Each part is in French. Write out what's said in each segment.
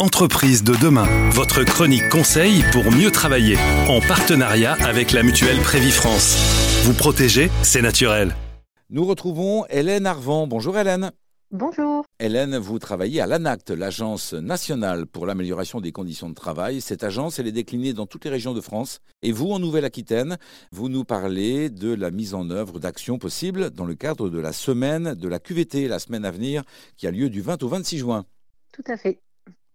Entreprise de demain, votre chronique conseil pour mieux travailler, en partenariat avec la mutuelle Prévifrance. Vous protéger, c'est naturel. Nous retrouvons Hélène Arvan. Bonjour Hélène. Bonjour. Hélène, vous travaillez à l'ANACT, l'Agence nationale pour l'amélioration des conditions de travail. Cette agence, elle est déclinée dans toutes les régions de France. Et vous, en Nouvelle-Aquitaine, vous nous parlez de la mise en œuvre d'actions possibles dans le cadre de la semaine de la QVT, la semaine à venir, qui a lieu du 20 au 26 juin. Tout à fait.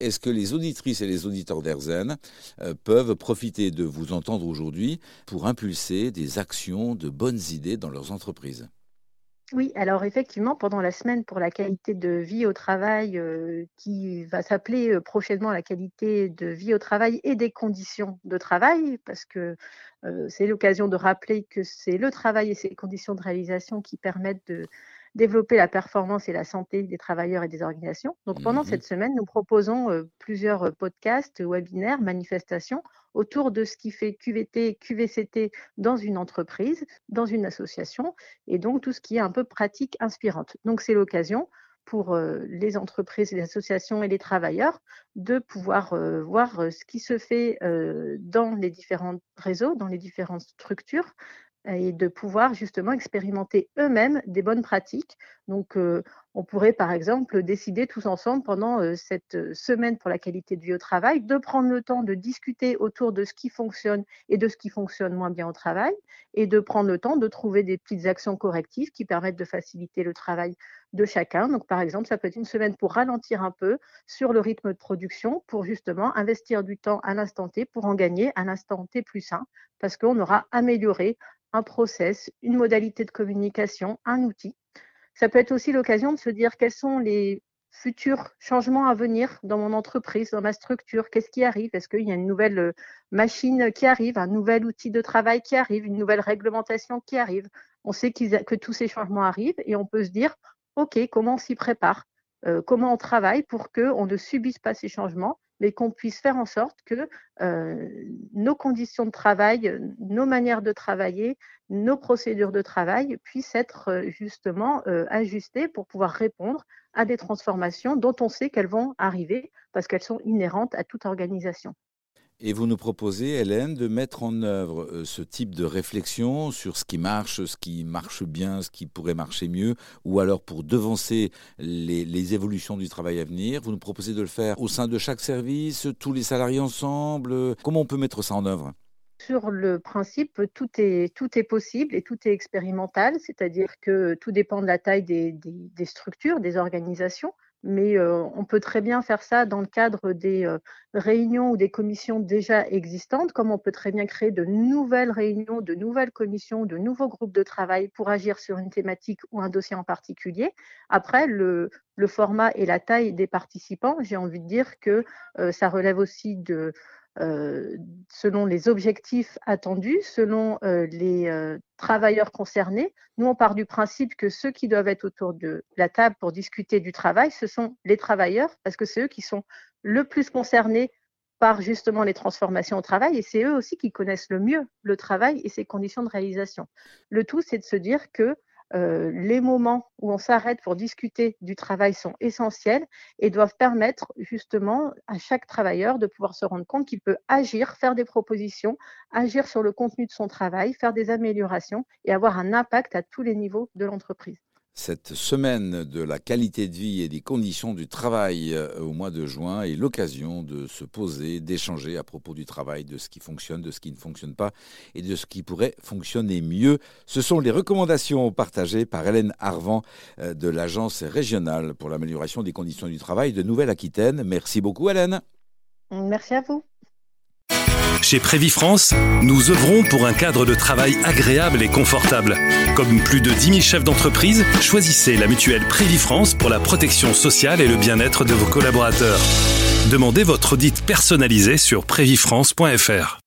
Est-ce que les auditrices et les auditeurs d'Erzen euh, peuvent profiter de vous entendre aujourd'hui pour impulser des actions de bonnes idées dans leurs entreprises? Oui, alors effectivement, pendant la semaine pour la qualité de vie au travail, euh, qui va s'appeler euh, prochainement la qualité de vie au travail et des conditions de travail, parce que c'est l'occasion de rappeler que c'est le travail et ses conditions de réalisation qui permettent de développer la performance et la santé des travailleurs et des organisations. Donc pendant mmh cette semaine, nous proposons plusieurs podcasts, webinaires, manifestations autour de ce qui fait QVT, QVCT dans une entreprise, dans une association, et donc tout ce qui est un peu pratique inspirante. Donc c'est l'occasion pour les entreprises, les associations et les travailleurs de pouvoir voir ce qui se fait dans les différents réseaux, dans les différentes structures, et de pouvoir justement expérimenter eux-mêmes des bonnes pratiques. Donc, euh, on pourrait par exemple décider tous ensemble pendant euh, cette euh, semaine pour la qualité de vie au travail de prendre le temps de discuter autour de ce qui fonctionne et de ce qui fonctionne moins bien au travail et de prendre le temps de trouver des petites actions correctives qui permettent de faciliter le travail de chacun. Donc, par exemple, ça peut être une semaine pour ralentir un peu sur le rythme de production pour justement investir du temps à l'instant T pour en gagner un instant T plus sain parce qu'on aura amélioré un process, une modalité de communication, un outil. Ça peut être aussi l'occasion de se dire quels sont les futurs changements à venir dans mon entreprise, dans ma structure, qu'est-ce qui arrive? Est-ce qu'il y a une nouvelle euh, machine qui arrive, un nouvel outil de travail qui arrive, une nouvelle réglementation qui arrive? On sait que tous ces changements arrivent et on peut se dire, OK, comment on s'y prépare? Euh, Comment on travaille pour qu'on ne subisse pas ces changements? Mais qu'on puisse faire en sorte que euh, nos conditions de travail, nos manières de travailler, nos procédures de travail puissent être euh, justement euh, ajustées pour pouvoir répondre à des transformations dont on sait qu'elles vont arriver parce qu'elles sont inhérentes à toute organisation. Et vous nous proposez, Hélène, de mettre en œuvre euh, ce type de réflexion sur ce qui marche, ce qui marche bien, ce qui pourrait marcher mieux, ou alors pour devancer les, évolutions du travail à venir. Vous nous proposez de le faire au sein de chaque service, tous les salariés ensemble. Comment on peut mettre ça en œuvre? Sur le principe, tout est, tout est possible et tout est expérimental, c'est-à-dire que tout dépend de la taille des structures, des organisations mais on peut très bien faire ça dans le cadre des réunions ou des commissions déjà existantes, comme on peut très bien créer de nouvelles réunions, de nouvelles commissions, de nouveaux groupes de travail pour agir sur une thématique ou un dossier en particulier. Après, le, format et la taille des participants, j'ai envie de dire que ça relève aussi de euh, selon les objectifs attendus, selon euh, les euh, travailleurs concernés. Nous, on part du principe que ceux qui doivent être autour de la table pour discuter du travail, ce sont les travailleurs, parce que c'est eux qui sont le plus concernés par justement les transformations au travail, et c'est eux aussi qui connaissent le mieux le travail et ses conditions de réalisation. Le tout, c'est de se dire que euh, les moments où on s'arrête pour discuter du travail sont essentiels et doivent permettre justement à chaque travailleur de pouvoir se rendre compte qu'il peut agir, faire des propositions, agir sur le contenu de son travail, faire des améliorations et avoir un impact à tous les niveaux de l'entreprise cette semaine de la qualité de vie et des conditions du travail euh, au mois de juin est l'occasion de se poser, d'échanger à propos du travail, de ce qui fonctionne, de ce qui ne fonctionne pas et de ce qui pourrait fonctionner mieux. Ce sont les recommandations partagées par Hélène Arvan euh, de l'Agence régionale pour l'amélioration des conditions du travail de Nouvelle-Aquitaine. Merci beaucoup Hélène. Merci à vous. Chez Prévifrance, nous œuvrons pour un cadre de travail agréable et confortable. Comme plus de 10 000 chefs d'entreprise, choisissez la mutuelle Prévifrance pour la protection sociale et le bien-être de vos collaborateurs. Demandez votre audit personnalisé sur prévifrance.fr.